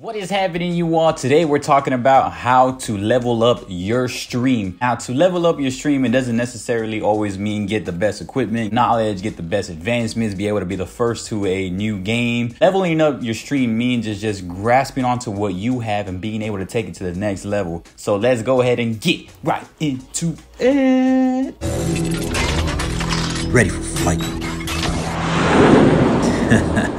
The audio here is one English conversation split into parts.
What is happening, you all? Today we're talking about how to level up your stream. Now, to level up your stream, it doesn't necessarily always mean get the best equipment, knowledge, get the best advancements, be able to be the first to a new game. Leveling up your stream means is just grasping onto what you have and being able to take it to the next level. So let's go ahead and get right into it. Ready for fight.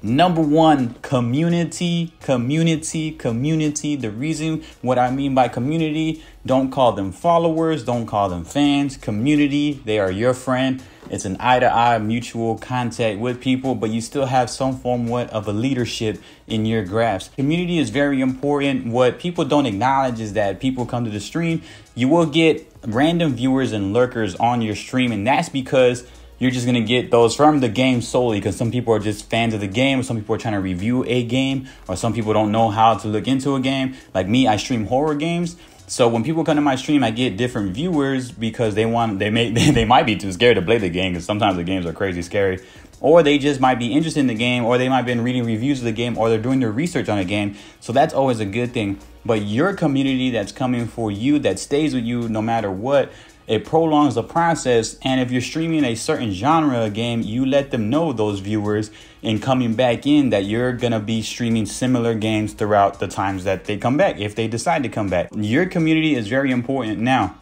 Number one, community, community, community. The reason what I mean by community, don't call them followers, don't call them fans. Community, they are your friend. It's an eye to eye mutual contact with people, but you still have some form of a leadership in your grasp. Community is very important. What people don't acknowledge is that people come to the stream, you will get random viewers and lurkers on your stream, and that's because you're just gonna get those from the game solely because some people are just fans of the game, or some people are trying to review a game, or some people don't know how to look into a game. Like me, I stream horror games. So when people come to my stream, I get different viewers because they want they may they might be too scared to play the game because sometimes the games are crazy scary, or they just might be interested in the game, or they might have been reading reviews of the game, or they're doing their research on a game. So that's always a good thing. But your community that's coming for you, that stays with you no matter what, it prolongs the process. And if you're streaming a certain genre of game, you let them know those viewers in coming back in that you're gonna be streaming similar games throughout the times that they come back, if they decide to come back. Your community is very important now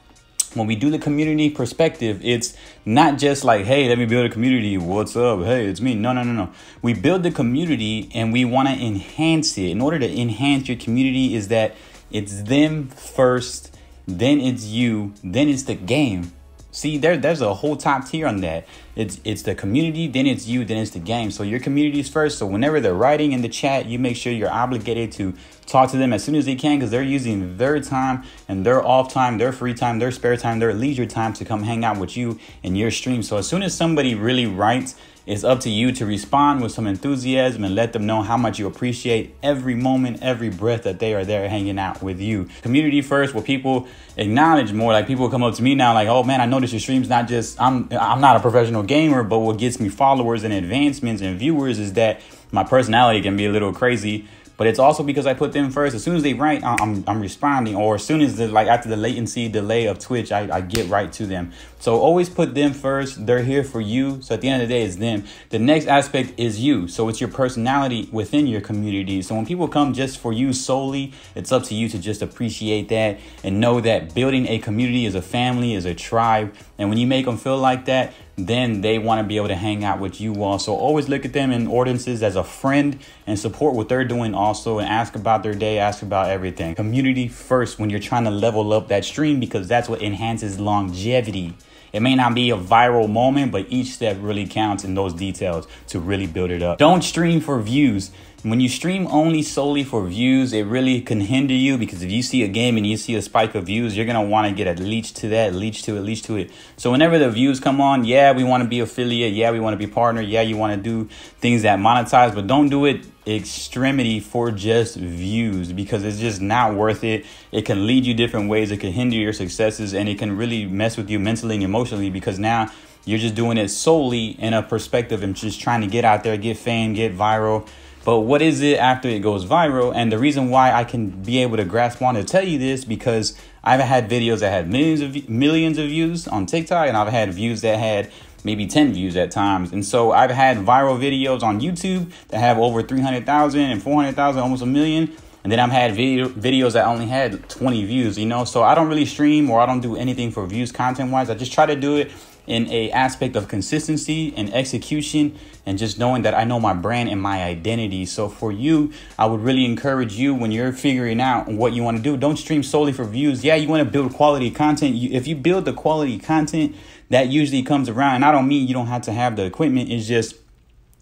when we do the community perspective, it's not just like, hey, let me build a community. What's up? Hey, it's me. No, no, no, no. We build the community and we want to enhance it. In order to enhance your community, is that it's them first then it's you, then it's the game. See, there, there's a whole top tier on that. It's it's the community, then it's you, then it's the game. So your community is first. So whenever they're writing in the chat, you make sure you're obligated to talk to them as soon as they can because they're using their time and their off time, their free time, their spare time, their leisure time to come hang out with you in your stream. So as soon as somebody really writes it's up to you to respond with some enthusiasm and let them know how much you appreciate every moment, every breath that they are there hanging out with you. Community first, where people acknowledge more. Like people come up to me now, like, "Oh man, I noticed your stream's not just I'm I'm not a professional gamer, but what gets me followers and advancements and viewers is that my personality can be a little crazy." but it's also because I put them first. As soon as they write, I'm, I'm responding, or as soon as the like after the latency delay of Twitch, I, I get right to them. So always put them first. They're here for you. So at the end of the day, it's them. The next aspect is you. So it's your personality within your community. So when people come just for you solely, it's up to you to just appreciate that and know that building a community is a family, is a tribe. And when you make them feel like that, then they want to be able to hang out with you all. So always look at them in ordinances as a friend and support what they're doing also and ask about their day, ask about everything. Community first when you're trying to level up that stream because that's what enhances longevity. It may not be a viral moment, but each step really counts in those details to really build it up. Don't stream for views. When you stream only solely for views, it really can hinder you because if you see a game and you see a spike of views, you're gonna want to get a leech to that, leech to it, leech to it. So whenever the views come on, yeah, we want to be affiliate, yeah, we want to be partner, yeah, you want to do things that monetize, but don't do it extremity for just views because it's just not worth it. It can lead you different ways, it can hinder your successes, and it can really mess with you mentally and emotionally because now you're just doing it solely in a perspective and just trying to get out there, get fame, get viral but what is it after it goes viral? And the reason why I can be able to grasp on to tell you this because I've had videos that had millions of millions of views on TikTok, and I've had views that had maybe 10 views at times. And so I've had viral videos on YouTube that have over 300,000 and 400,000, almost a million. And then I've had video, videos that only had 20 views, you know? So I don't really stream or I don't do anything for views content wise. I just try to do it in a aspect of consistency and execution and just knowing that I know my brand and my identity. So for you, I would really encourage you when you're figuring out what you want to do, don't stream solely for views. Yeah, you want to build quality content. If you build the quality content, that usually comes around. And I don't mean you don't have to have the equipment. It's just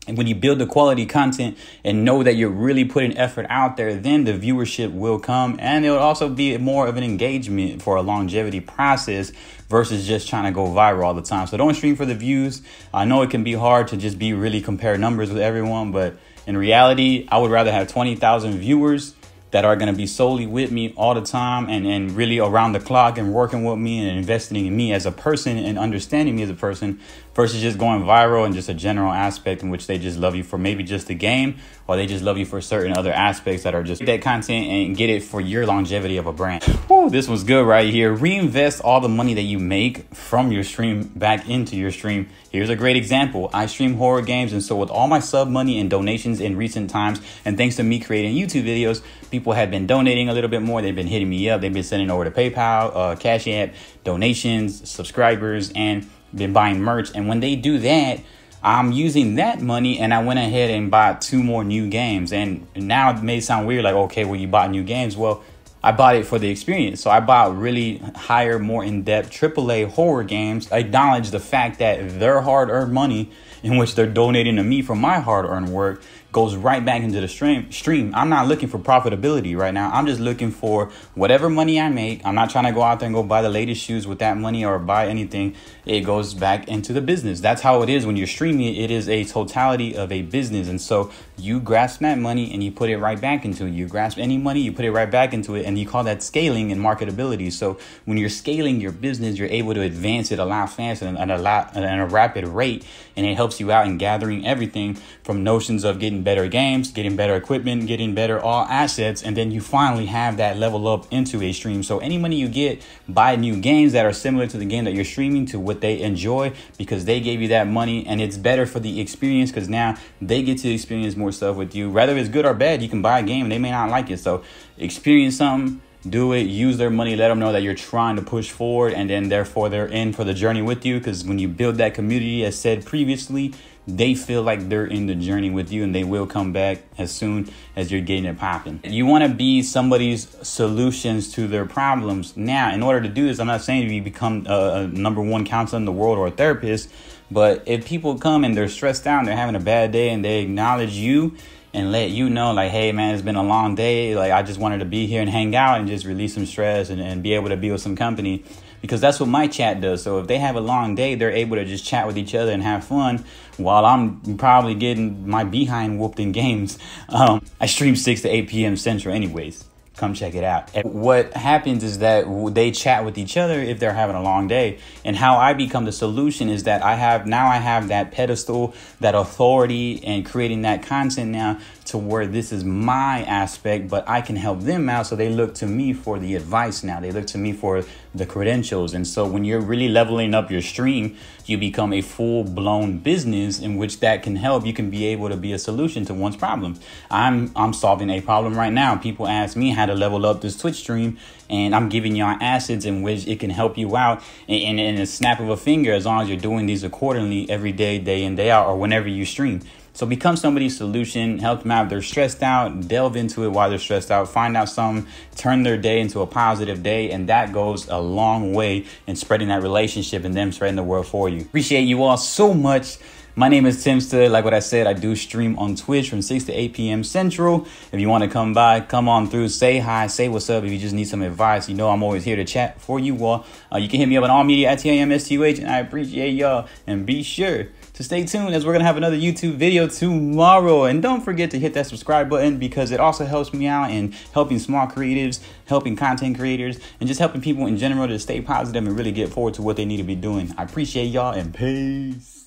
and when you build the quality content and know that you're really putting effort out there, then the viewership will come and it'll also be more of an engagement for a longevity process versus just trying to go viral all the time. So don't stream for the views. I know it can be hard to just be really compare numbers with everyone, but in reality, I would rather have 20,000 viewers that are going to be solely with me all the time and, and really around the clock and working with me and investing in me as a person and understanding me as a person versus just going viral and just a general aspect in which they just love you for maybe just the game or they just love you for certain other aspects that are just that content and get it for your longevity of a brand. Whew, this was good right here. Reinvest all the money that you make from your stream back into your stream. Here's a great example. I stream horror games and so with all my sub money and donations in recent times and thanks to me creating YouTube videos, people have been donating a little bit more. They've been hitting me up. They've been sending over to PayPal, uh, Cash App, donations, subscribers, and been buying merch. And when they do that, I'm using that money and I went ahead and bought two more new games. And now it may sound weird, like, okay, well, you bought new games. Well, I bought it for the experience. So I bought really higher, more in depth AAA horror games. I acknowledge the fact that their hard earned money, in which they're donating to me for my hard earned work, goes right back into the stream stream. I'm not looking for profitability right now. I'm just looking for whatever money I make. I'm not trying to go out there and go buy the latest shoes with that money or buy anything. It goes back into the business. That's how it is when you're streaming. It is a totality of a business. And so you grasp that money and you put it right back into it. You grasp any money, you put it right back into it. And you call that scaling and marketability. So when you're scaling your business, you're able to advance it a lot faster and a lot at a rapid rate. And it helps you out in gathering everything from notions of getting better games, getting better equipment, getting better all assets, and then you finally have that level up into a stream. So any money you get, buy new games that are similar to the game that you're streaming to what they enjoy because they gave you that money and it's better for the experience because now they get to experience more stuff with you. Whether it's good or bad, you can buy a game and they may not like it. So experience something do it use their money let them know that you're trying to push forward and then therefore they're in for the journey with you because when you build that community as said previously they feel like they're in the journey with you and they will come back as soon as you're getting it popping. You want to be somebody's solutions to their problems. Now, in order to do this, I'm not saying you become a, a number one counselor in the world or a therapist, but if people come and they're stressed out, they're having a bad day, and they acknowledge you and let you know, like, hey, man, it's been a long day. Like, I just wanted to be here and hang out and just release some stress and, and be able to be with some company because that's what my chat does. So if they have a long day, they're able to just chat with each other and have fun while I'm probably getting my behind whooped in games. Um, I stream 6 to 8 p.m. Central, anyways come check it out. And what happens is that they chat with each other if they're having a long day. And how I become the solution is that I have now I have that pedestal, that authority, and creating that content now to where this is my aspect, but I can help them out. So they look to me for the advice now. They look to me for the credentials. And so when you're really leveling up your stream, you become a full blown business in which that can help. You can be able to be a solution to one's problem. I'm I'm solving a problem right now. People ask me how to level up this Twitch stream, and I'm giving y'all assets in which it can help you out in, in, in a snap of a finger as long as you're doing these accordingly every day, day in, day out, or whenever you stream. So become somebody's solution, help them out. If they're stressed out, delve into it while they're stressed out, find out something, turn their day into a positive day. And that goes a long way in spreading that relationship and them spreading the word for you. Appreciate you all so much. My name is Tim Stud. Like what I said, I do stream on Twitch from 6 to 8 p.m. Central. If you want to come by, come on through, say hi, say what's up. If you just need some advice, you know I'm always here to chat for you all. Uh, you can hit me up on all media at TIMSTUH, and I appreciate y'all. And be sure to stay tuned as we're gonna have another YouTube video tomorrow. And don't forget to hit that subscribe button because it also helps me out in helping small creatives, helping content creators, and just helping people in general to stay positive and really get forward to what they need to be doing. I appreciate y'all and peace.